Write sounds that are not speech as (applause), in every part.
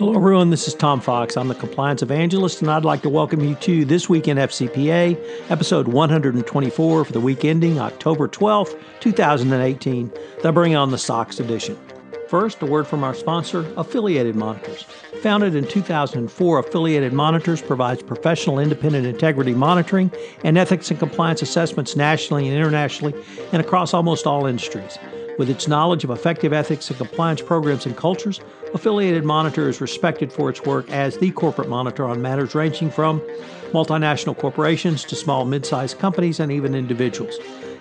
Hello, everyone. This is Tom Fox. I'm the compliance evangelist, and I'd like to welcome you to This Week in FCPA, episode 124 for the week ending October 12th, 2018, the Bring On the SOX edition. First, a word from our sponsor, Affiliated Monitors. Founded in 2004, Affiliated Monitors provides professional independent integrity monitoring and ethics and compliance assessments nationally and internationally and across almost all industries. With its knowledge of effective ethics and compliance programs and cultures, Affiliated Monitor is respected for its work as the corporate monitor on matters ranging from multinational corporations to small mid sized companies and even individuals.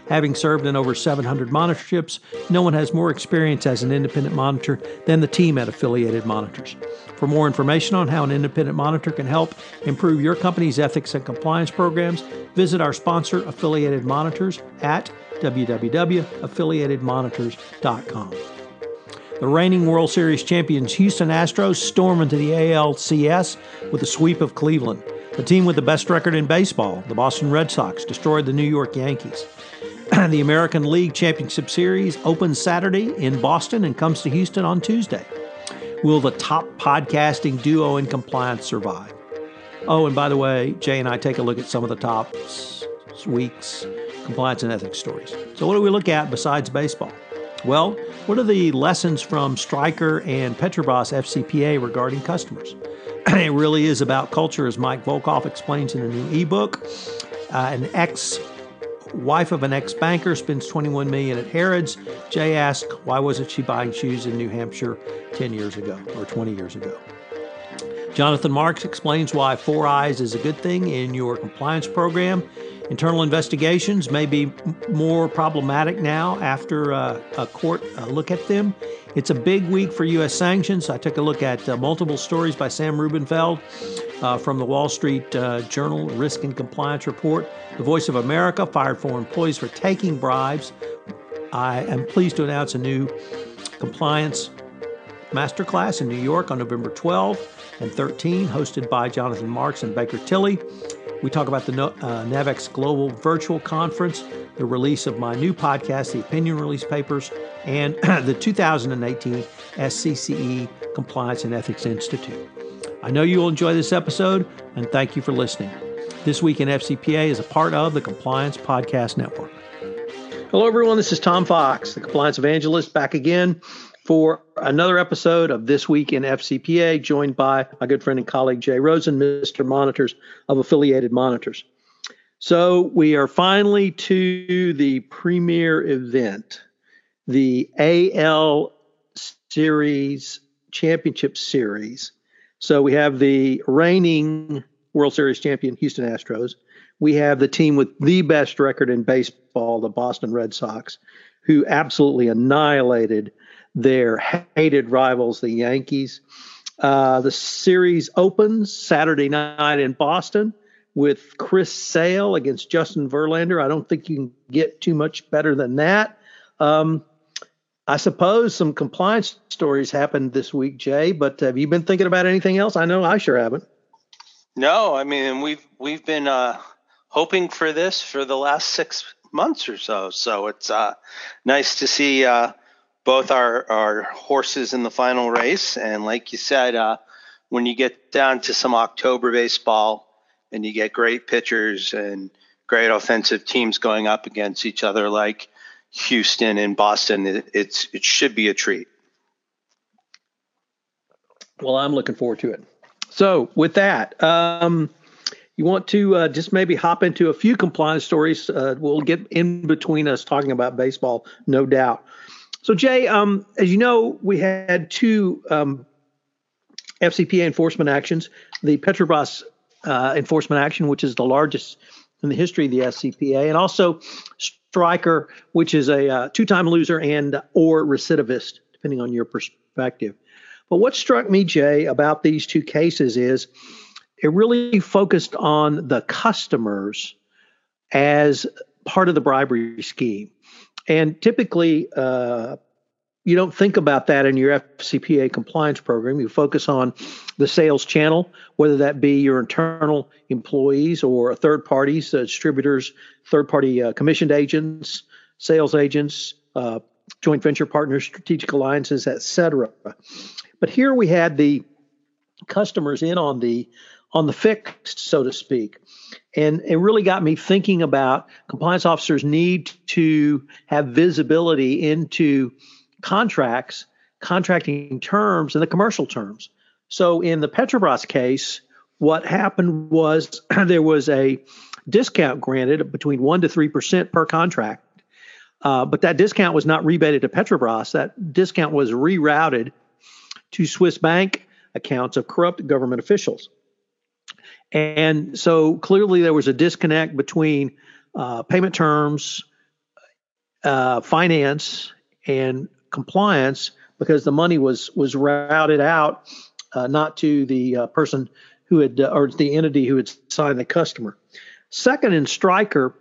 Having served in over 700 monitorships, no one has more experience as an independent monitor than the team at Affiliated Monitors. For more information on how an independent monitor can help improve your company's ethics and compliance programs, visit our sponsor, Affiliated Monitors, at www.affiliatedmonitors.com. The reigning World Series champions Houston Astros storm into the ALCS with a sweep of Cleveland. The team with the best record in baseball, the Boston Red Sox, destroyed the New York Yankees. (clears throat) the American League Championship Series opens Saturday in Boston and comes to Houston on Tuesday. Will the top podcasting duo in compliance survive? Oh, and by the way, Jay and I take a look at some of the top weeks compliance and ethics stories. So, what do we look at besides baseball? Well, what are the lessons from Stryker and Petrobras FCPA regarding customers? (clears throat) it really is about culture, as Mike Volkov explains in a new ebook. Uh, an ex wife of an ex banker spends 21 million at Harrods. Jay asks, why wasn't she buying shoes in New Hampshire 10 years ago or 20 years ago? Jonathan Marks explains why Four Eyes is a good thing in your compliance program. Internal investigations may be more problematic now after uh, a court uh, look at them. It's a big week for U.S. sanctions. I took a look at uh, multiple stories by Sam Rubenfeld uh, from the Wall Street uh, Journal Risk and Compliance Report. The Voice of America fired four employees for taking bribes. I am pleased to announce a new compliance masterclass in New York on November 12 and 13, hosted by Jonathan Marks and Baker Tilly. We talk about the uh, NAVEX Global Virtual Conference, the release of my new podcast, The Opinion Release Papers, and (clears throat) the 2018 SCCE Compliance and Ethics Institute. I know you will enjoy this episode, and thank you for listening. This Week in FCPA is a part of the Compliance Podcast Network. Hello, everyone. This is Tom Fox, the Compliance Evangelist, back again for another episode of This Week in FCPA, joined by my good friend and colleague Jay Rosen, Mr. Monitors of Affiliated Monitors. So we are finally to the premier event, the AL Series Championship Series. So we have the reigning World Series champion Houston Astros. We have the team with the best record in baseball, the Boston Red Sox, who absolutely annihilated their hated rivals, the Yankees. Uh, the series opens Saturday night in Boston with Chris Sale against Justin Verlander. I don't think you can get too much better than that. Um, I suppose some compliance stories happened this week, Jay. But have you been thinking about anything else? I know I sure haven't. No, I mean we've we've been uh, hoping for this for the last six months or so. So it's uh, nice to see uh, both our, our horses in the final race. And like you said, uh, when you get down to some October baseball and you get great pitchers and great offensive teams going up against each other, like Houston and Boston, it, it's it should be a treat. Well, I'm looking forward to it. So, with that, um, you want to uh, just maybe hop into a few compliance stories. Uh, we'll get in between us talking about baseball, no doubt. So, Jay, um, as you know, we had two um, FCPA enforcement actions the Petrobras uh, enforcement action, which is the largest in the history of the FCPA, and also Stryker, which is a uh, two-time loser and or recidivist, depending on your perspective. But what struck me, Jay, about these two cases is it really focused on the customers as part of the bribery scheme. And typically, uh, you don't think about that in your FCPA compliance program. You focus on the sales channel, whether that be your internal employees or third parties, uh, distributors, third party uh, commissioned agents, sales agents, uh, joint venture partners, strategic alliances, etc. But here we had the customers in on the on the fixed, so to speak. And it really got me thinking about compliance officers need to have visibility into contracts, contracting terms, and the commercial terms. So in the Petrobras case, what happened was (clears throat) there was a discount granted between 1% to 3% per contract. Uh, but that discount was not rebated to Petrobras. That discount was rerouted to Swiss bank accounts of corrupt government officials. And so clearly there was a disconnect between uh, payment terms, uh, finance, and compliance because the money was was routed out uh, not to the uh, person who had uh, or the entity who had signed the customer. Second, in Stryker,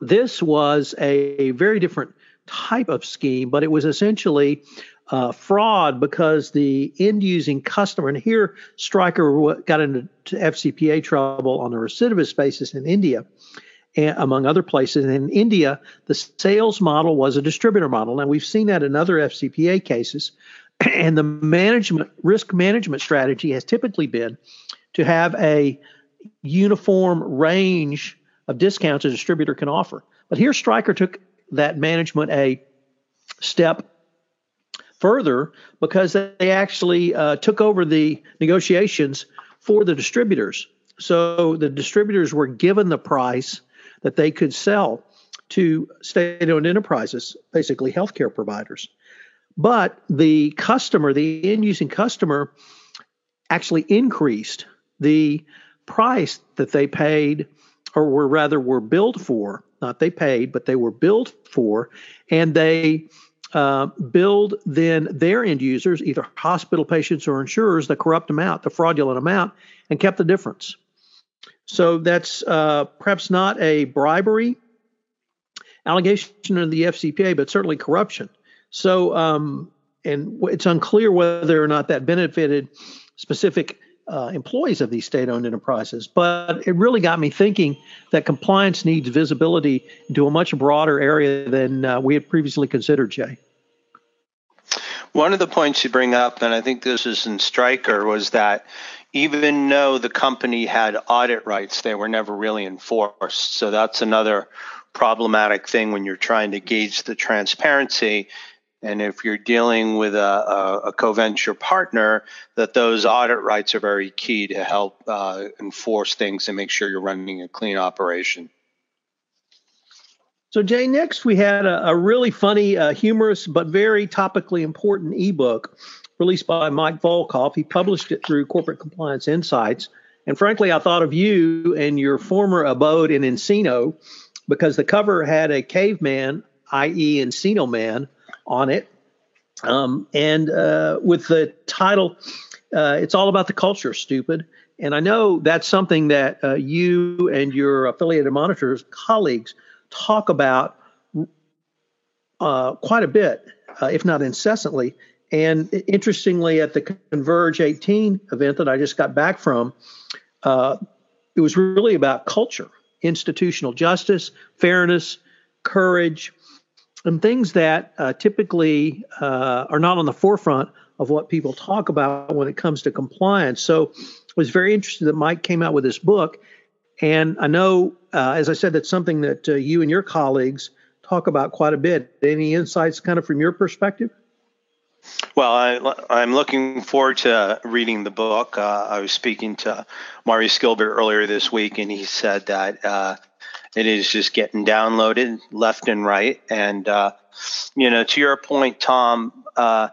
this was a very different type of scheme, but it was essentially uh, fraud because the end using customer, and here Stryker got into FCPA trouble on a recidivist basis in India, among other places. And in India, the sales model was a distributor model. Now we've seen that in other FCPA cases, (clears throat) and the management risk management strategy has typically been to have a uniform range of discounts a distributor can offer. But here Stryker took that management a step further because they actually uh, took over the negotiations for the distributors. So the distributors were given the price that they could sell to state owned enterprises, basically healthcare providers. But the customer, the end using customer, actually increased the price that they paid, or were rather were billed for. Not they paid, but they were billed for, and they uh, billed then their end users, either hospital patients or insurers, the corrupt amount, the fraudulent amount, and kept the difference. So that's uh, perhaps not a bribery allegation of the FCPA, but certainly corruption. So, um, and it's unclear whether or not that benefited specific uh, employees of these state owned enterprises. But it really got me thinking that compliance needs visibility into a much broader area than uh, we had previously considered, Jay. One of the points you bring up, and I think this is in Stryker, was that even though the company had audit rights, they were never really enforced. So that's another problematic thing when you're trying to gauge the transparency and if you're dealing with a, a, a co-venture partner, that those audit rights are very key to help uh, enforce things and make sure you're running a clean operation. So, Jay, next we had a, a really funny, uh, humorous, but very topically important ebook released by Mike Volkov. He published it through Corporate Compliance Insights. And frankly, I thought of you and your former abode in Encino because the cover had a caveman, i.e., Encino Man, on it. Um, and uh, with the title, uh, it's all about the culture, stupid. And I know that's something that uh, you and your affiliated monitors colleagues talk about uh, quite a bit, uh, if not incessantly. And interestingly, at the Converge 18 event that I just got back from, uh, it was really about culture, institutional justice, fairness, courage, and things that uh, typically uh, are not on the forefront of what people talk about when it comes to compliance. So I was very interested that Mike came out with this book. And I know, uh, as I said, that's something that uh, you and your colleagues talk about quite a bit. Any insights kind of from your perspective? Well, I, am looking forward to reading the book. Uh, I was speaking to Maurice Gilbert earlier this week, and he said that uh, it is just getting downloaded left and right. And, uh, you know, to your point, Tom, uh,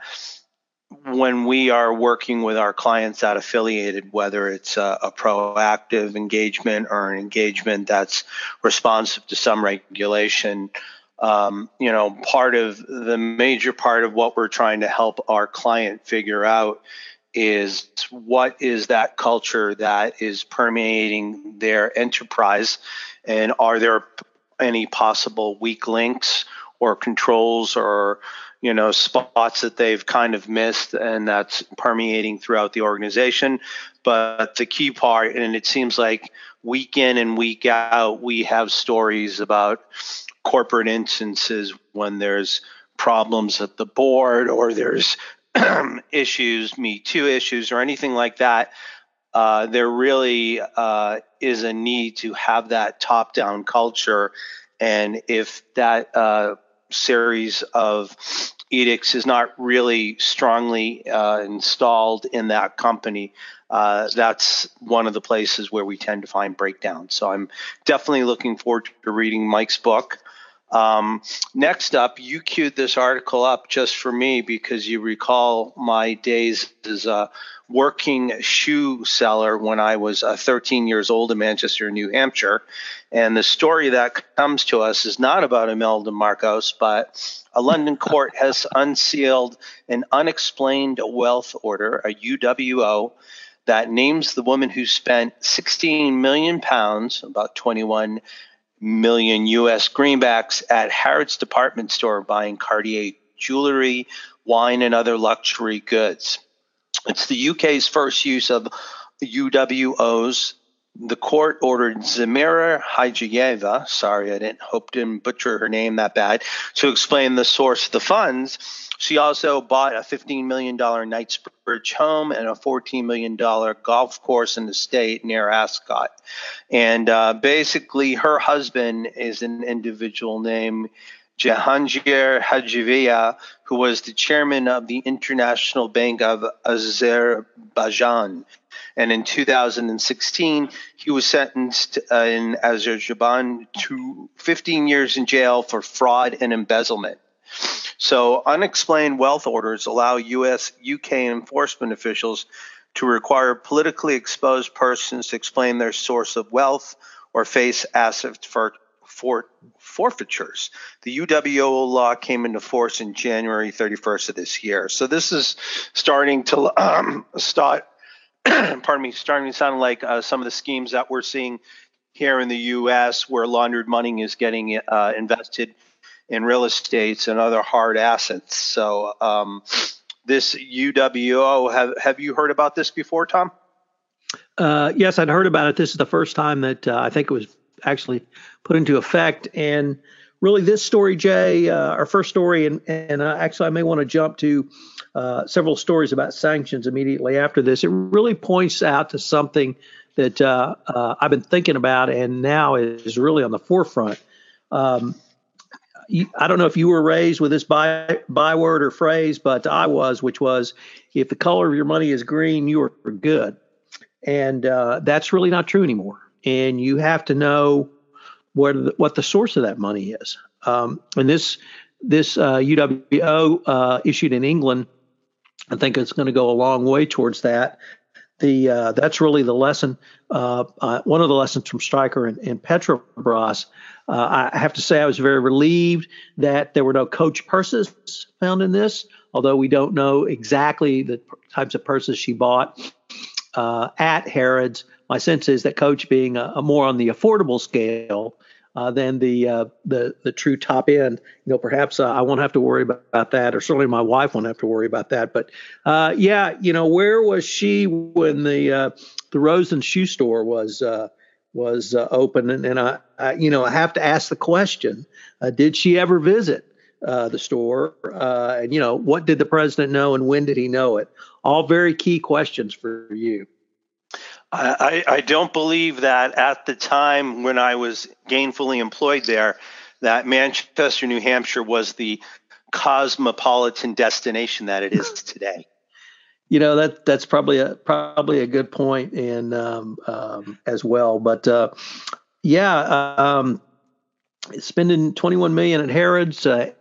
when we are working with our clients at affiliated, whether it's a, a, proactive engagement or an engagement that's responsive to some regulation, um, you know, part of the major part of what we're trying to help our client figure out is what is that culture that is permeating their enterprise and are there any possible weak links or controls or you know spots that they've kind of missed and that's permeating throughout the organization? But the key part and it seems like week in and week out we have stories about corporate instances when there's problems at the board or there's (clears throat) issues, Me Too issues, or anything like that, uh, there really uh, is a need to have that top down culture. And if that uh, series of edicts is not really strongly uh, installed in that company, uh, that's one of the places where we tend to find breakdowns. So I'm definitely looking forward to reading Mike's book. Um, next up, you queued this article up just for me because you recall my days as a working shoe seller when I was uh, 13 years old in Manchester, New Hampshire. And the story that comes to us is not about Imelda Marcos, but a London (laughs) court has unsealed an unexplained wealth order, a UWO, that names the woman who spent 16 million pounds, about 21 million US greenbacks at Harrods department store buying Cartier jewelry, wine, and other luxury goods. It's the UK's first use of UWOs. The court ordered Zamira Hajiyeva, sorry, I didn't hope to butcher her name that bad, to explain the source of the funds. She also bought a $15 million Knightsbridge home and a $14 million golf course in the state near Ascot. And uh, basically, her husband is an individual named Jahangir Hajivia, who was the chairman of the International Bank of Azerbaijan. And in 2016, he was sentenced uh, in Azerbaijan to 15 years in jail for fraud and embezzlement. So, unexplained wealth orders allow U.S. UK enforcement officials to require politically exposed persons to explain their source of wealth or face asset for, for forfeitures. The UWO law came into force in January 31st of this year. So this is starting to um, (clears throat) start. (clears throat) pardon me, starting to sound like uh, some of the schemes that we're seeing here in the U.S., where laundered money is getting uh, invested in real estates and other hard assets. So um, this UWO, have have you heard about this before, Tom? Uh, yes, I'd heard about it. This is the first time that uh, I think it was actually put into effect. And really, this story, Jay, uh, our first story, and, and uh, actually, I may want to jump to uh, several stories about sanctions immediately after this. It really points out to something that uh, I've been thinking about and now is really on the forefront. Um, I don't know if you were raised with this by, byword or phrase, but I was, which was if the color of your money is green, you are good. And uh, that's really not true anymore. And you have to know what the, what the source of that money is. Um, and this this uh, UWO uh, issued in England, I think it's going to go a long way towards that. The uh, that's really the lesson. Uh, uh, one of the lessons from Stryker and, and Petrobras uh, I have to say, I was very relieved that there were no coach purses found in this, although we don't know exactly the types of purses she bought uh, at Harrods. My sense is that Coach, being a, a more on the affordable scale uh, than the uh, the the true top end, you know, perhaps uh, I won't have to worry about, about, that, or certainly my wife won't have to worry about that. But uh, yeah, you know, where was she when the the Rosen shoe store was? was uh, open, and, and I, I, you know, I have to ask the question: uh, Did she ever visit uh, the store? Uh, and you know, what did the president know, and when did he know it? All very key questions for you. I, I don't believe that at the time when I was gainfully employed there, that Manchester, New Hampshire was the cosmopolitan destination that it is today you know that that's probably a probably a good point and um, um, as well. But uh, yeah, um, spending 21 million at Harrods. Uh,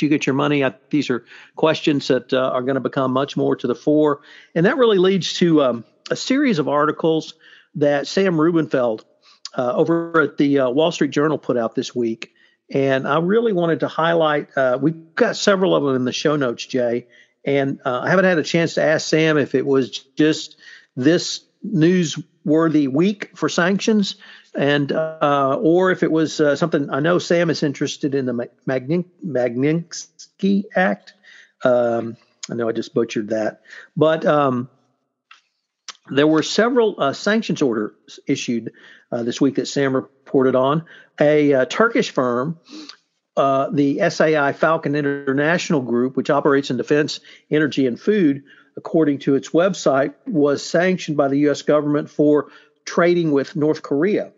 you get your money, I, these are questions that uh, are going to become much more to the fore, and that really leads to um, a series of articles that Sam Rubenfeld uh, over at the uh, Wall Street Journal put out this week. And I really wanted to highlight, uh, we've got several of them in the show notes, Jay. And uh, I haven't had a chance to ask Sam if it was just this newsworthy week for sanctions, and uh, or if it was uh, something. I know Sam is interested in the Magnitsky Act. Um, I know I just butchered that, but um, there were several uh, sanctions orders issued uh, this week that Sam reported on. A uh, Turkish firm uh, the SAI Falcon International Group, which operates in defense, energy, and food, according to its website, was sanctioned by the U.S. government for trading with North Korea.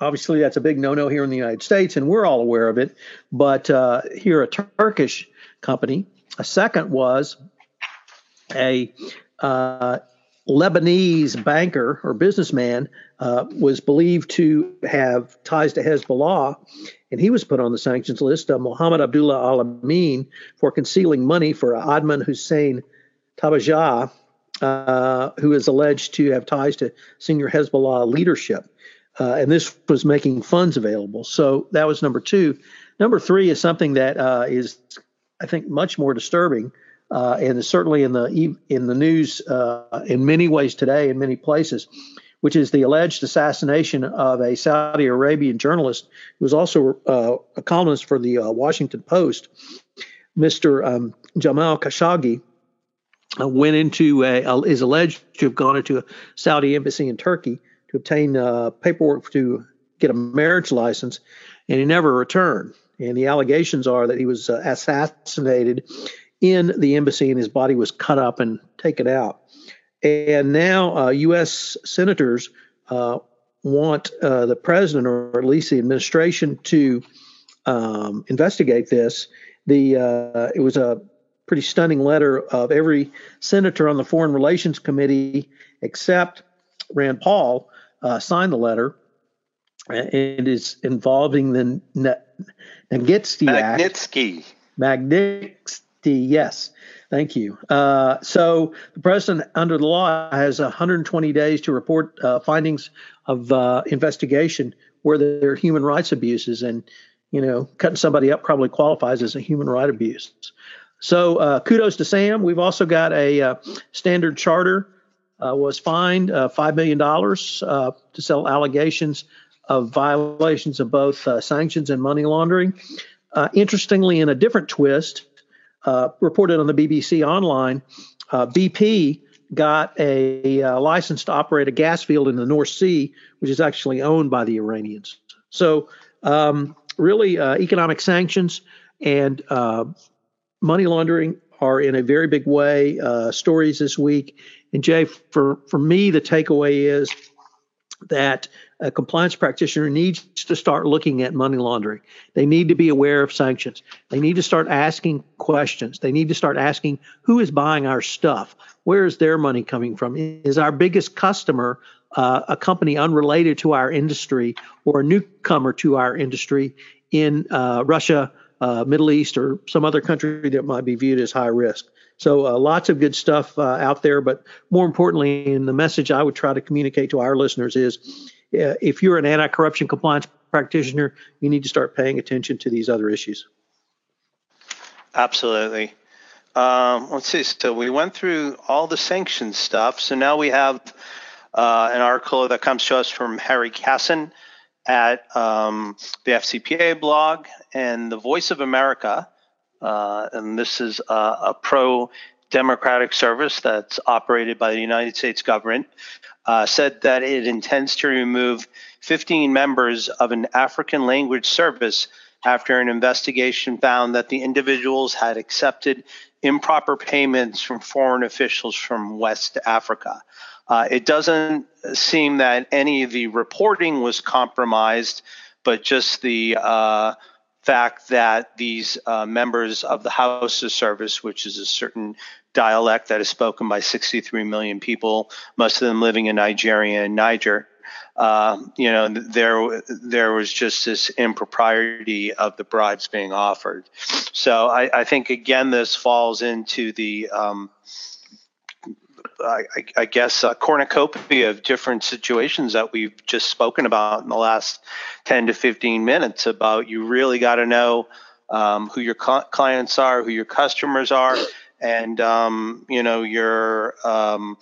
Obviously, that's a big no no here in the United States, and we're all aware of it. But uh, here, a Turkish company. A second was a uh, Lebanese banker or businessman uh, was believed to have ties to Hezbollah, and he was put on the sanctions list. Uh, Mohammed Abdullah Al Amin for concealing money for Adnan Hussein Tabajah, uh, who is alleged to have ties to senior Hezbollah leadership. Uh, and this was making funds available. So that was number two. Number three is something that uh, is, I think, much more disturbing, uh, and is certainly in the in the news uh, in many ways today in many places, which is the alleged assassination of a Saudi Arabian journalist who was also uh, a columnist for the uh, Washington Post, Mr. Um, Jamal Khashoggi. Went into a, is alleged to have gone into a Saudi embassy in Turkey to obtain uh, paperwork to get a marriage license, and he never returned. And the allegations are that he was uh, assassinated in the embassy and his body was cut up and taken out. And now uh, U.S. senators uh, want uh, the president or at least the administration to um, investigate this. The uh, it was a pretty stunning letter of every senator on the Foreign Relations Committee except Rand Paul uh, signed the letter, and it's involving the Magnitsky Act. Magnitsky. Magnitsky, yes. Thank you. Uh, so the president, under the law, has 120 days to report uh, findings of uh, investigation where there are human rights abuses, and you know, cutting somebody up probably qualifies as a human right abuse. So uh, kudos to Sam. We've also got a uh, standard charter uh, was fined uh, $5 million uh, to settle allegations of violations of both uh, sanctions and money laundering. Uh, interestingly, in a different twist, uh, reported on the BBC Online, BP got a, a, license to operate a gas field in the North Sea, which is actually owned by the Iranians. So, um, really, economic sanctions and money laundering are in a very big way. stories this week and Jay, for, for me, the takeaway is that a compliance practitioner needs to start looking at money laundering. They need to be aware of sanctions. They need to start asking questions. They need to start asking who is buying our stuff? Where is their money coming from? Is our biggest customer uh, a company unrelated to our industry or a newcomer to our industry in uh, Russia, uh, Middle East, or some other country that might be viewed as high risk? So uh, lots of good stuff uh, out there. But more importantly, and the message I would try to communicate to our listeners is uh, if you're an anti corruption compliance practitioner, you need to start paying attention to these other issues. Absolutely. Um, let's see. So we went through all the sanctions stuff. So now we have uh, an article that comes to us from Harry Cassin at um, the FCPA blog and the Voice of America uh, and this is a, a pro democratic service that's operated by the United States government, uh, said that it intends to remove 15 members of an African language service after an investigation found that the individuals had accepted improper payments from foreign officials from West Africa. Uh, it doesn't seem that any of the reporting was compromised, but just the uh, fact that these uh, members of the Hausa Service, which is a certain dialect that is spoken by 63 million people, most of them living in Nigeria and Niger, uh, you know, there there was just this impropriety of the bribes being offered. So I, I think again this falls into the um, I, I, guess, a cornucopia of different situations that we've just spoken about in the last 10 to 15 minutes about you really got to know um, who your clients are, who your customers are, and, um, you know, your. Um,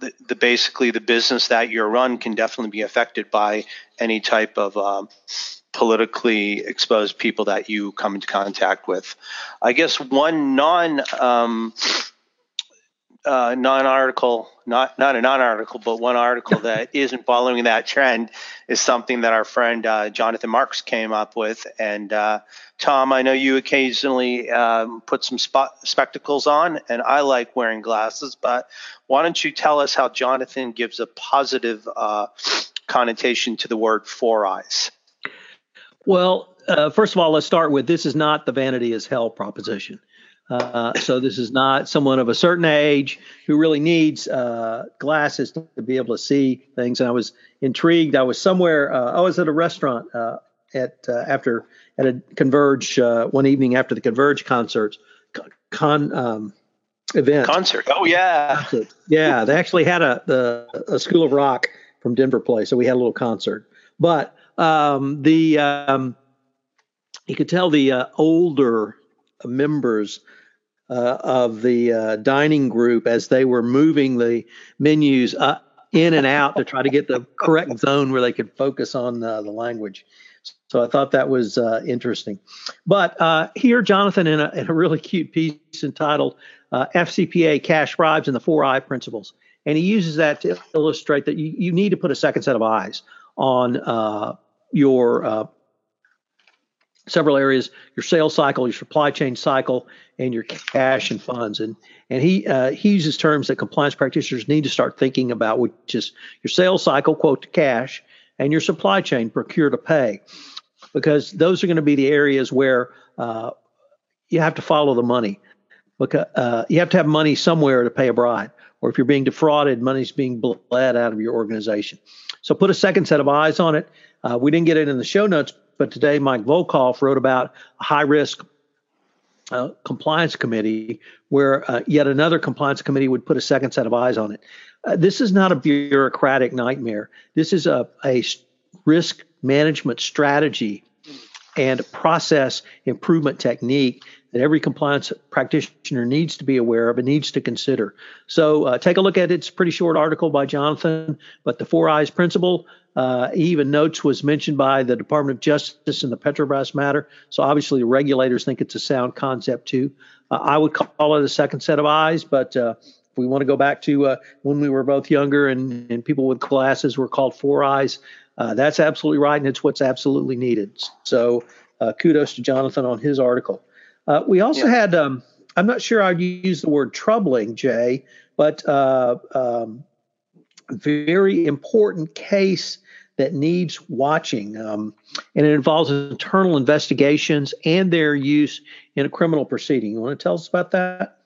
the, the, basically the business that you run can definitely be affected by any type of um, politically exposed people that you come into contact with. I guess one non um, uh, non-article, not not a non-article, but one article that isn't following that trend is something that our friend uh, Jonathan Marks came up with. And uh, Tom, I know you occasionally um, put some spot, spectacles on, and I like wearing glasses. But why don't you tell us how Jonathan gives a positive uh, connotation to the word four eyes? Well, uh, first of all, let's start with this is not the vanity is hell proposition. Uh, so this is not someone of a certain age who really needs uh, glasses to, to, be able to see things. And I was intrigued. I was somewhere. Uh, I was at a restaurant uh, at uh, after at a Converge one evening after the Converge concerts con um, event concert. Oh yeah, yeah. They actually had a the a School of Rock from Denver play, so we had a little concert. But um, the um, you could tell the older members uh, of the uh, dining group as they were moving the menus uh, in and out to try to get the correct zone where they could focus on uh, the language. So I thought that was uh, interesting. But uh, here, Jonathan, in a, in a, really cute piece entitled FCPA Cash Bribes and the Four Eye Principles. And he uses that to illustrate that you, you need to put a second set of eyes on your several areas your sales cycle your supply chain cycle and your cash and funds. And and he uh, he uses terms that compliance practitioners need to start thinking about which is your sales cycle quote to cash and your supply chain procure to pay. Because those are going to be the areas where uh, you have to follow the money. Because uh, you have to have money somewhere to pay a bribe or if you're being defrauded money's being bled out of your organization. So put a second set of eyes on it. Uh, we didn't get it in the show notes but today, Mike Volkov wrote about a high risk uh, compliance committee where uh, yet another compliance committee would put a second set of eyes on it. Uh, this is not a bureaucratic nightmare. This is a, a risk management strategy and process improvement technique that every compliance practitioner needs to be aware of and needs to consider. So uh, take a look at it. It's a pretty short article by Jonathan, but the four eyes principle uh, he even notes was mentioned by the Department of Justice in the Petrobras matter. So obviously, the regulators think it's a sound concept too. Uh, I would call it a second set of eyes, but uh, if we want to go back to uh, when we were both younger and, and people with glasses were called four eyes, uh, that's absolutely right, and it's what's absolutely needed. So kudos to Jonathan on his article. We also yeah. had, um, I'm not sure I'd use the word troubling, Jay, but um, very important case that needs watching. Um, and it involves internal investigations and their use in a criminal proceeding. You want to tell us about that?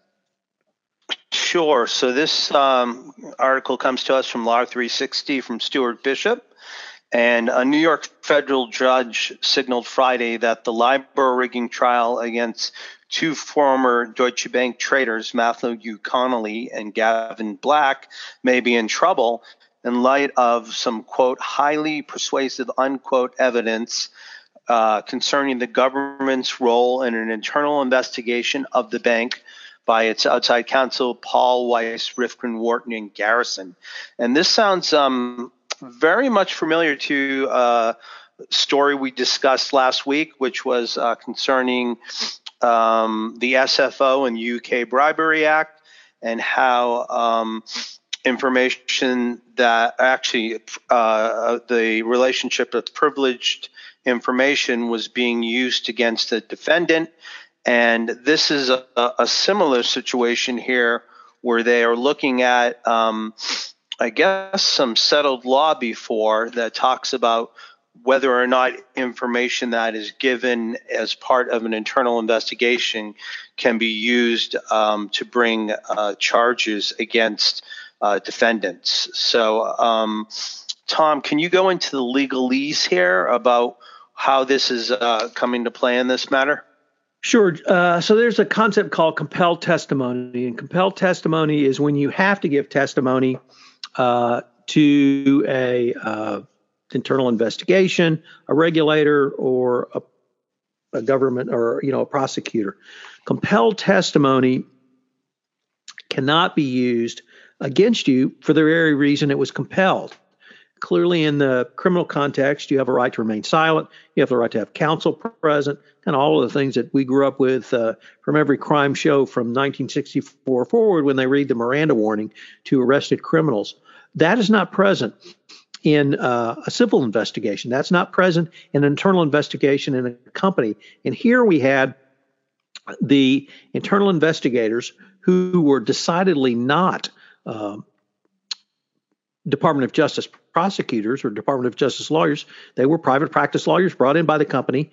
Sure. So this um, article comes to us from Law 360 from Stewart Bishop. And a New York federal judge signaled Friday that the LIBOR rigging trial against two former Deutsche Bank traders, Matthew Connolly and Gavin Black, may be in trouble in light of some, quote, highly persuasive, unquote, evidence uh, concerning the government's role in an internal investigation of the bank by its outside counsel, Paul Weiss, Rifkind, Wharton, and Garrison. And this sounds um, very much familiar to a story we discussed last week, which was uh, concerning um, the SFO and UK Bribery Act and how um, information that actually uh, the relationship of privileged information was being used against the defendant. And this is a, a similar situation here where they are looking at, um, I guess, some settled law before that talks about whether or not information that is given as part of an internal investigation can be used um, to bring uh, charges against uh, defendants. So, um, Tom, can you go into the legalese here about how this is uh, coming to play in this matter? Sure. Uh, so there's a concept called compelled testimony, and compelled testimony is when you have to give testimony uh, to a uh, internal investigation, a regulator, or a, a government or you know a prosecutor. Compelled testimony cannot be used against you for the very reason it was compelled. Clearly in the criminal context, you have a right to remain silent. You have the right to have counsel present, and all of the things that we grew up with uh, from every crime show from 1964 forward when they read the Miranda warning to arrested criminals. That is not present in uh, a civil investigation. That's not present in an internal investigation in a company. And here we had the internal investigators who were decidedly not uh, Department of Justice prosecutors or Department of Justice lawyers. They were private practice lawyers brought in by the company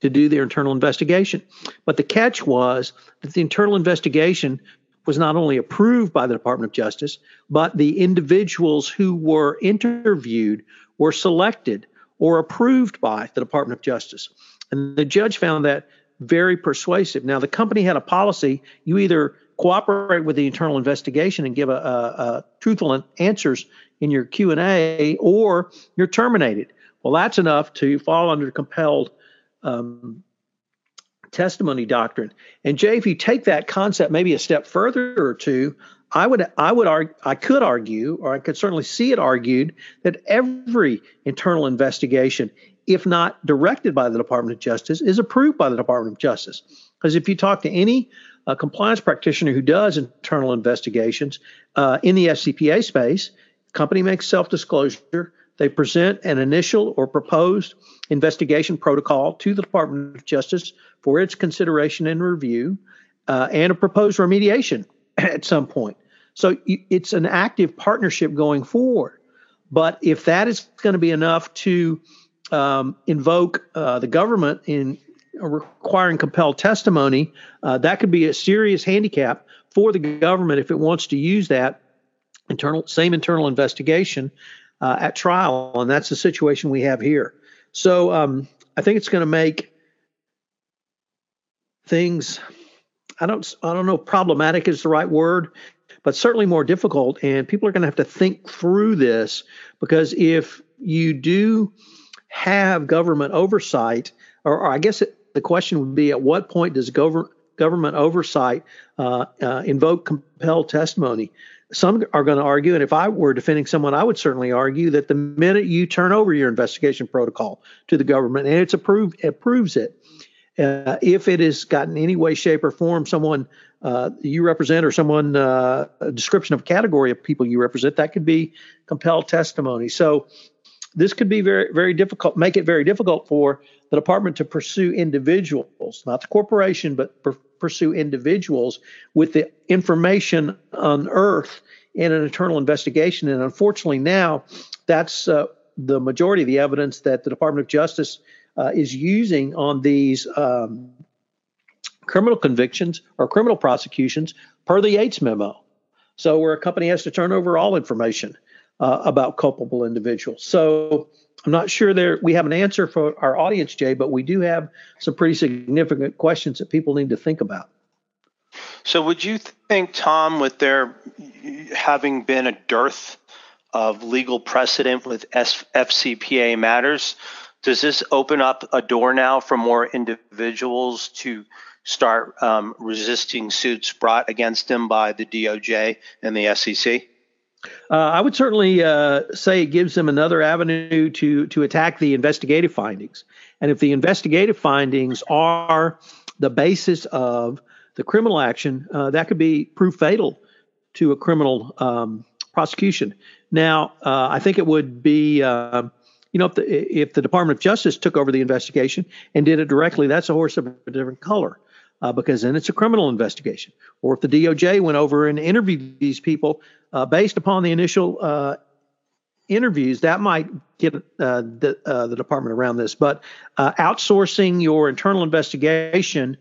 to do their internal investigation. But the catch was that the internal investigation was not only approved by the Department of Justice, but the individuals who were interviewed were selected or approved by the Department of Justice. And the judge found that very persuasive. Now, the company had a policy you either cooperate with the internal investigation and give a, a, a truthful answers in your Q&A or you're terminated. Well, that's enough to fall under compelled um, testimony doctrine. And Jay, if you take that concept maybe a step further or two, I would I would argue I could argue, or I could certainly see it argued that every internal investigation, if not directed by the Department of Justice, is approved by the Department of Justice. Because if you talk to any uh, compliance practitioner who does internal investigations uh, in the FCPA space, company makes self-disclosure. They present an initial or proposed investigation protocol to the Department of Justice for its consideration and review, uh, and a proposed remediation (clears throat) at some point. So it's an active partnership going forward. But if that is going to be enough to um, invoke uh, the government in requiring compelled testimony, uh, that could be a serious handicap for the government if it wants to use that internal same internal investigation uh, at trial, and that's the situation we have here. So um, I think it's going to make things I don't I don't know problematic is the right word, but certainly more difficult. And people are going to have to think through this because if you do have government oversight, or, or I guess it, the question would be at what point does government government oversight uh, uh, invoke compelled testimony? Some are going to argue, and if I were defending someone, I would certainly argue that the minute you turn over your investigation protocol to the government and it's approved, it approves it, uh, if it has got in any way, shape, or form someone uh, you represent or someone uh, a description of a category of people you represent, that could be compelled testimony. So this could be very, very difficult, make it very difficult for the department to pursue individuals, not the corporation, but per- pursue individuals with the information unearthed in an internal investigation. And unfortunately, now that's uh, the majority of the evidence that the Department of Justice uh, is using on these um, criminal convictions or criminal prosecutions per the Yates memo. So, where a company has to turn over all information uh, about culpable individuals. So, I'm not sure there we have an answer for our audience, Jay, but we do have some pretty significant questions that people need to think about. So, would you think, Tom, with there having been a dearth of legal precedent with FCPA matters, does this open up a door now for more individuals to start um, resisting suits brought against them by the DOJ and the SEC? Uh, I would certainly uh, say it gives them another avenue to to attack the investigative findings, and if the investigative findings are the basis of the criminal action, uh, that could be proof fatal to a criminal um, prosecution. Now, uh, I think it would be um, you know, if the if the Department of Justice took over the investigation and did it directly, that's a horse of a different color. Uh, because then it's a criminal investigation. Or if the DOJ went over and interviewed these people uh, based upon the initial uh, interviews, that might get uh, the, uh, the department around this. But uh, outsourcing your internal investigation,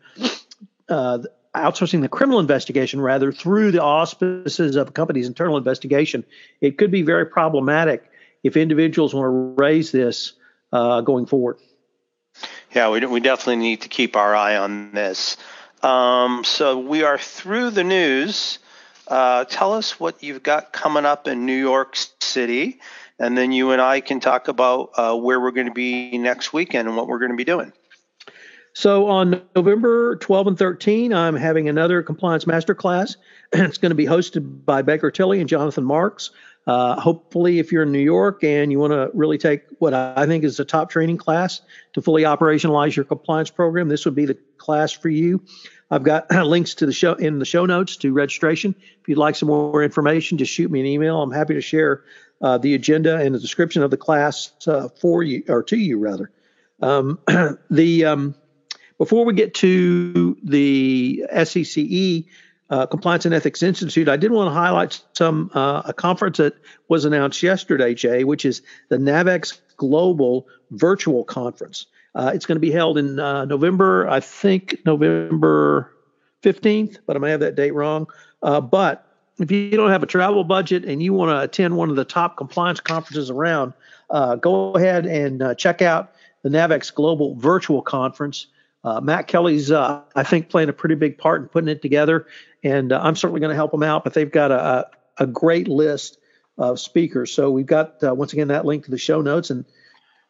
outsourcing the criminal investigation rather through the auspices of a company's internal investigation, it could be very problematic if individuals want to raise this uh, going forward. Yeah, we, we definitely need to keep our eye on this. Um, so we are through the news. Uh, tell us what you've got coming up in New York City, and then you and I can talk about uh, where we're going to be next weekend and what we're going to be doing. So on November 12 and 13, I'm having another compliance masterclass. (clears throat) it's going to be hosted by Baker Tilly and Jonathan Marks. Uh, hopefully, if you're in New York and you want to really take what I think is a top training class to fully operationalize your compliance program, this would be the class for you. I've got (clears throat) links to the show in the show notes to registration. If you'd like some more information, just shoot me an email. I'm happy to share uh, the agenda and the description of the class uh, for you or to you rather. Um, (clears throat) the um, before we get to the SCCE uh, Compliance and Ethics Institute, I did want to highlight some uh, a conference that was announced yesterday, Jay, which is the NAVEX Global Virtual Conference. Uh, it's going to be held in uh, November, I think November 15th, but I may have that date wrong. Uh, but if you don't have a travel budget and you want to attend one of the top compliance conferences around, uh, go ahead and uh, check out the NAVEX Global Virtual Conference. Uh, Matt Kelly's, I think, playing a pretty big part in putting it together, and I'm certainly going to help them out. But they've got a, a great list of speakers. So we've got once again that link to the show notes and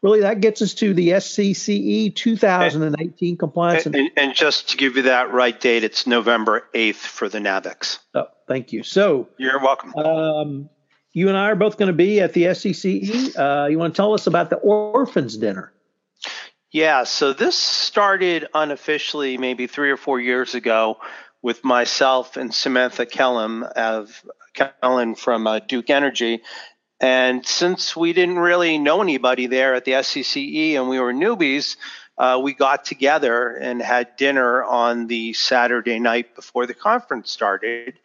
really that gets us to the SCCE 2018 and, compliance. And, and, and, just to give you that right date, it's November 8th for the NAVEX. Oh, thank you. So you're welcome. Um, you and I are both going to be at the SCCE. Uh, you want to tell us about the Orphans Dinner? Yeah, so this started unofficially maybe three or four years ago with myself and Samantha Kellum of Kellen from uh, Duke Energy, and since we didn't really know anybody there at the SCCE and we were newbies, uh, we got together and had dinner on the Saturday night before the conference started.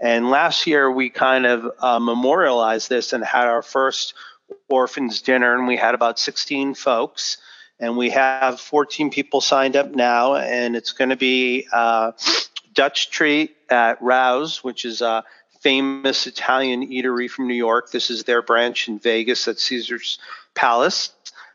And last year we kind of uh, memorialized this and had our first orphans dinner, and we had about 16 folks. And we have 14 people signed up now, and it's going to be uh, Dutch treat at Rouse, which is uh, famous Italian eatery from New York. This is their branch in Vegas at Caesar's Palace.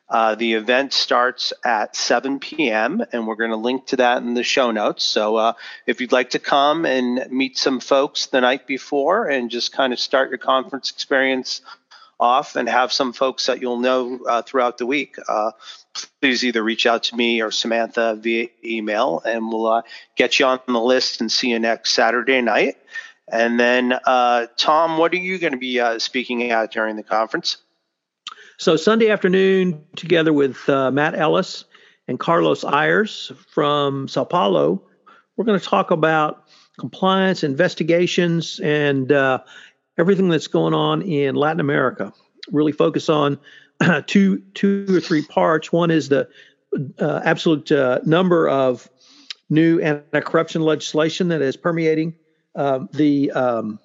Uh, the event starts at 7 p.m., and we're going to link to that in the show notes. So uh, if you'd like to come and meet some folks the night before and just kind of start your conference experience off and have some folks that you'll know uh, throughout the week, uh, please either reach out to me or Samantha via email, and we'll uh, get you on the list and see you next Saturday night. And then, uh, Tom, what are you going to be uh, speaking at during the conference? So, Sunday afternoon, together with uh, Matt Ellis and Carlos Ayres from Sao Paulo, we're going to talk about compliance, investigations, and uh, everything that's going on in Latin America. Really focus on (clears throat) two, two or three parts. One is the uh, absolute uh, number of new anti-corruption legislation that is permeating um, the um,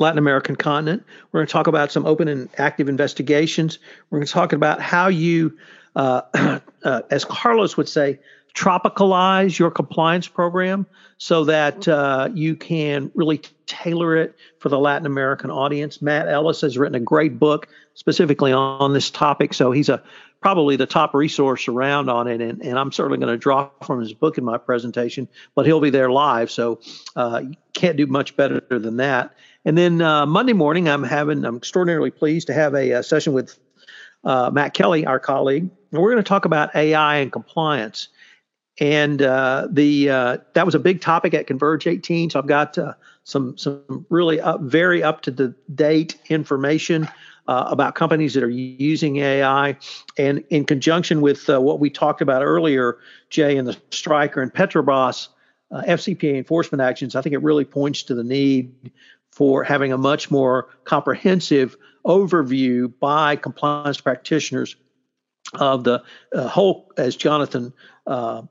Latin American continent. We're going to talk about some open and active investigations. We're going to talk about how you, uh, (clears throat) uh, as Carlos would say, tropicalize your compliance program so that uh, you can really tailor it for the Latin American audience. Matt Ellis has written a great book specifically on this topic, so he's a probably the top resource around on it, and, and I'm certainly going to draw from his book in my presentation, but he'll be there live, so uh, can't do much better than that. And then uh, Monday morning, I'm having I'm extraordinarily pleased to have a, a session with uh, Matt Kelly, our colleague, and we're going to talk about AI and compliance. And uh, the uh, that was a big topic at Converge 18. So I've got uh, some some really up, very up to the date information uh, about companies that are using AI, and in conjunction with uh, what we talked about earlier, Jay and the Stryker and Petrobras uh, FCPA enforcement actions, I think it really points to the need for having a much more comprehensive overview by compliance practitioners of the uh, whole, as Jonathan uh,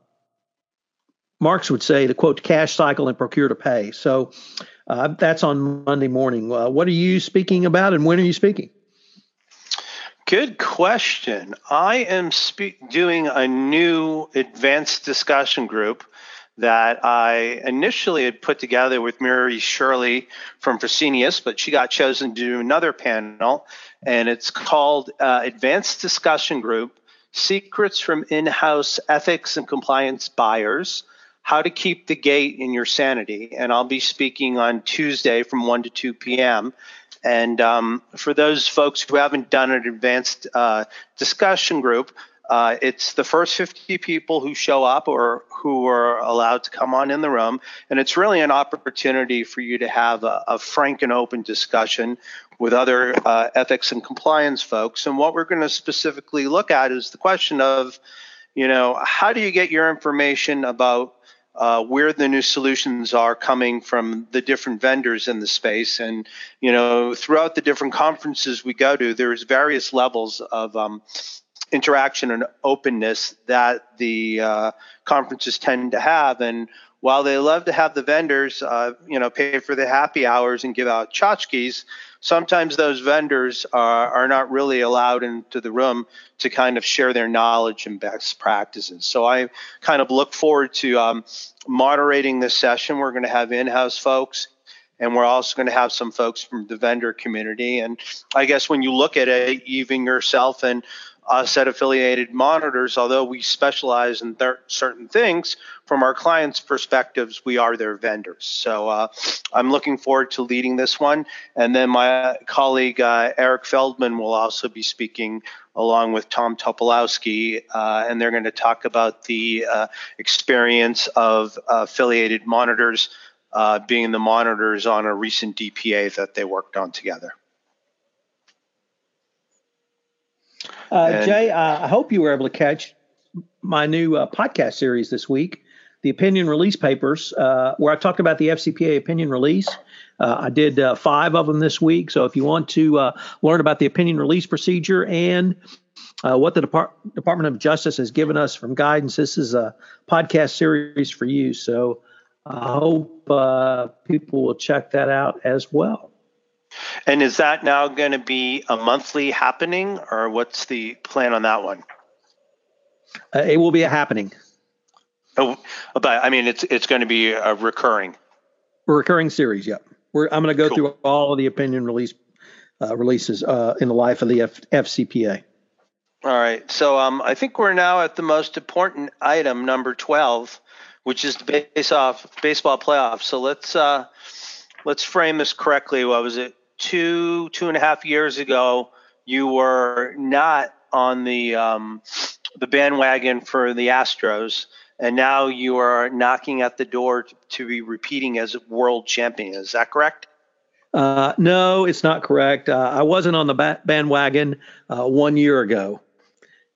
Marks would say, the quote, cash cycle and procure to pay. So uh, that's on Monday morning. Uh, what are you speaking about and when are you speaking? Good question. I am spe- doing a new advanced discussion group that I initially had put together with Mary Shirley from Fresenius, but she got chosen to do another panel, and it's called uh, Advanced Discussion Group Secrets from In House Ethics and Compliance Buyers How to Keep the Gate in Your Sanity. And I'll be speaking on Tuesday from 1 to 2 p.m. And um, for those folks who haven't done an advanced uh, discussion group, Uh, it's the first 50 people who show up or who are allowed to come on in the room. And it's really an opportunity for you to have a, a frank and open discussion with other uh, ethics and compliance folks. And what we're going to specifically look at is the question of, you know, how do you get your information about uh, where the new solutions are coming from the different vendors in the space. And, you know, throughout the different conferences we go to, there's various levels of um, interaction and openness that the uh, conferences tend to have. And while they love to have the vendors, uh, you know, pay for the happy hours and give out tchotchkes, sometimes those vendors are, are not really allowed into the room to kind of share their knowledge and best practices. So I kind of look forward to um, moderating this session. We're going to have in-house folks and we're also going to have some folks from the vendor community. And I guess when you look at it, even yourself and us at affiliated monitors, although we specialize in th- certain things, from our clients' perspectives, we are their vendors. So uh, I'm looking forward to leading this one. And then my colleague uh, Eric Feldman will also be speaking along with Tom Topolowski, uh, and they're going to talk about the uh, experience of affiliated monitors uh, being the monitors on a recent DPA that they worked on together. Uh, Jay, uh, I hope you were able to catch my new uh, podcast series this week, the Opinion Release Papers, uh, where I talked about the FCPA opinion release. Uh, I did uh, five of them this week. So if you want to learn about the opinion release procedure and what the Depart- Department of Justice has given us from guidance, this is a podcast series for you. So I hope people will check that out as well. And is that now going to be a monthly happening, or what's the plan on that one? Uh, it will be a happening. Oh, but I mean, it's it's going to be a recurring. A recurring series. Yep. We're, I'm going to go cool. through all of the opinion release uh, releases uh, in the life of the F, FCPA. All right. So um, I think we're now at the most important item, number 12, which is the base off baseball playoffs. So let's uh, let's frame this correctly. What was it? Two, two and a half years ago, you were not on the um, the bandwagon for the Astros, and now you are knocking at the door to, be repeating as world champion. Is that correct? Uh, no, it's not correct. Uh, I wasn't on the ba- bandwagon uh, one year ago,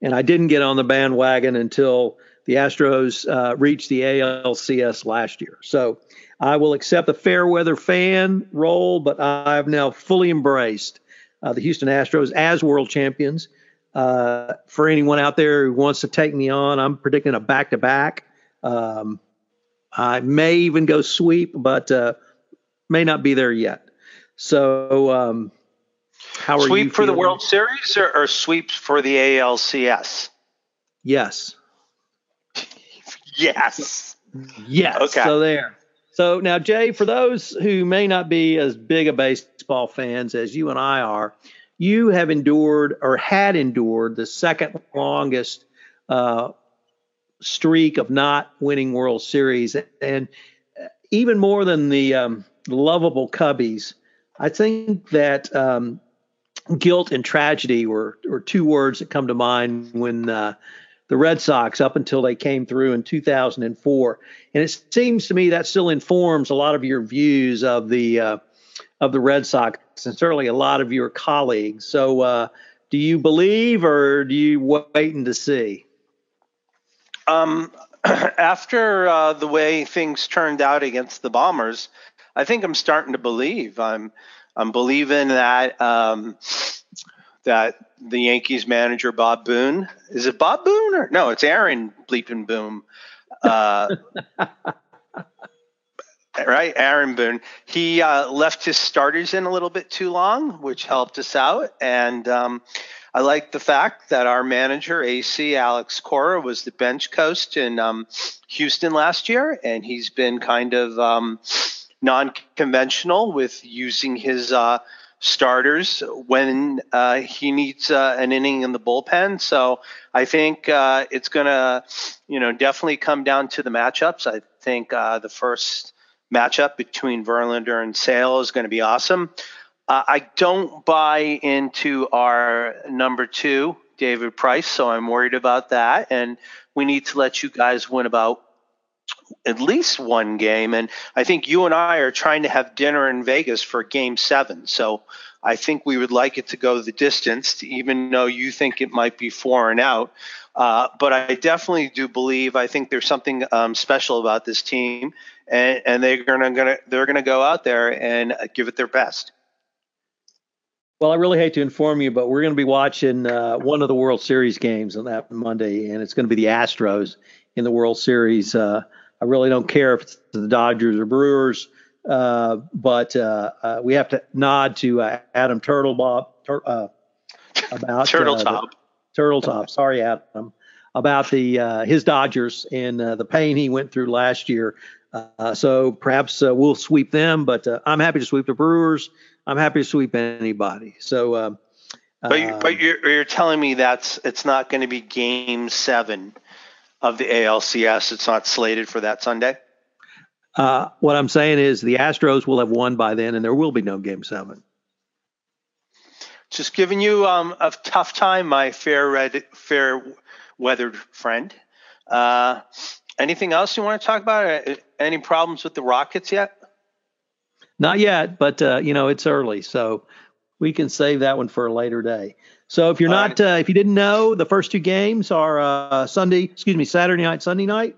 and I didn't get on the bandwagon until the Astros uh, reached the ALCS last year. So I will accept the fair weather fan role, but I've now fully embraced uh, the Houston Astros as world champions. Uh, for anyone out there who wants to take me on, I'm predicting a back to back. I may even go sweep, but uh, may not be there yet. So, um, how are sweep for the World Series or, or sweep for the ALCS? Yes. Yes. Yes. Okay. So there. So now, Jay, for those who may not be as big a baseball fans as you and I are, you have endured or had endured the second longest uh, streak of not winning World Series, and even more than the um, lovable Cubbies, I think that um, guilt and tragedy were, were two words that come to mind when uh, the Red Sox up until they came through in 2004. And it seems to me that still informs a lot of your views of the uh, of the Red Sox and certainly a lot of your colleagues. So, uh, do you believe or do you wait and to see? Um, (clears throat) after uh, the way things turned out against the Bombers, I think I'm starting to believe. I'm I'm believing that um, that the Yankees manager Bob Boone is it Bob Boone or no? It's Aaron Bleeping Boom. Uh, (laughs) right, Aaron Boone. He uh, left his starters in a little bit too long, which helped us out. And um, I like the fact that our manager, AC Alex Cora, was the bench coach in um, Houston last year, and he's been kind of um, non-conventional with using his uh, starters when uh, he needs uh, an inning in the bullpen. So I think uh, it's going to, you know, definitely come down to the matchups. I think uh, the first matchup between Verlander and Sale is going to be awesome. Uh, I don't buy into our number two David Price, so I'm worried about that. And we need to let you guys win about at least one game. And I think you and I are trying to have dinner in Vegas for game seven. So I think we would like it to go the distance, even though you think it might be four and out. Uh, but I definitely do believe I think there's something um, special about this team, and, and they're gonna, gonna they're gonna go out there and give it their best. Well, I really hate to inform you, but we're going to be watching uh, one of the World Series games on that Monday, and it's going to be the Astros in the World Series. Uh, I really don't care if it's the Dodgers or Brewers, uh, but uh, uh, we have to nod to uh, Adam Turtlebob tur- about Turteltaub. Turtle Top. Sorry, Adam, about the his Dodgers and the pain he went through last year. so perhaps we'll sweep them, but I'm happy to sweep the Brewers I'm happy to sweep anybody. So, um, but you, but you're, you're telling me that's it's not going to be Game Seven of the ALCS. It's not slated for that Sunday. Uh, what I'm saying is the Astros will have won by then, and there will be no Game Seven. Just giving you um, a tough time, my fair red, fair weathered friend. Uh, anything else you want to talk about? Any problems with the Rockets yet? Not yet, but uh, you know it's early, so we can save that one for a later day. So if you're All not, right. uh, if you didn't know, the first two games are uh, Sunday, excuse me, Saturday night, Sunday night.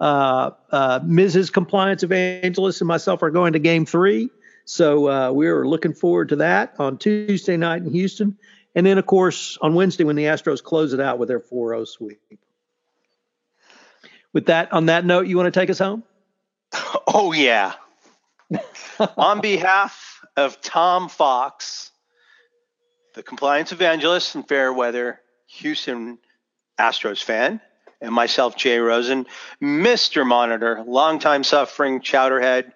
Uh, uh, Mrs. Compliance Evangelist and myself are going to Game Three, so uh, we're looking forward to that on Tuesday night in Houston, and then of course on Wednesday when the Astros close it out with their 4-0 sweep. With that, on that note, you want to take us home? (laughs) Oh yeah. (laughs) On behalf of Tom Fox, the compliance evangelist and fair weather Houston Astros fan, and myself, Jay Rosen, Mr. Monitor, longtime suffering Chowderhead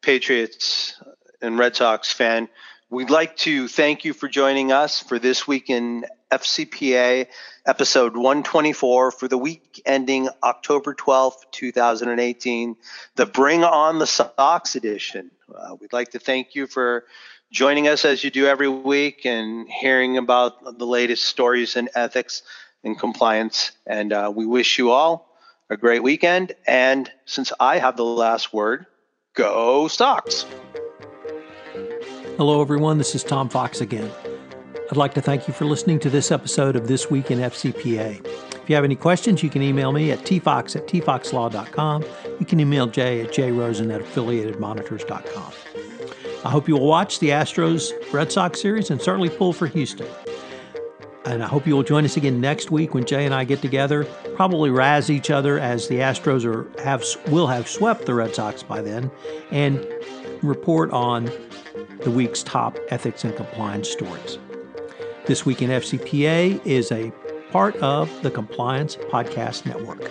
Patriots and Red Sox fan, we'd like to thank you for joining us for this week in FCPA episode 124 for the week ending October 12th, 2018, the Bring On the Sox edition. Uh, we'd like to thank you for joining us as you do every week and hearing about the latest stories in ethics and compliance. And uh, we wish you all a great weekend. And since I have the last word, go stocks. Hello, everyone. This is Tom Fox again. I'd like to thank you for listening to this episode of This Week in FCPA. If you have any questions, you can email me at tfox at tfoxlaw.com. You can email Jay at jrosen at affiliatedmonitors.com. I hope you will watch the Astros Red Sox series and certainly pull for Houston. And I hope you will join us again next week when Jay and I get together, probably razz each other as the Astros are have will have swept the Red Sox by then, and report on the week's top ethics and compliance stories. This Week in FCPA is a part of the Compliance Podcast Network.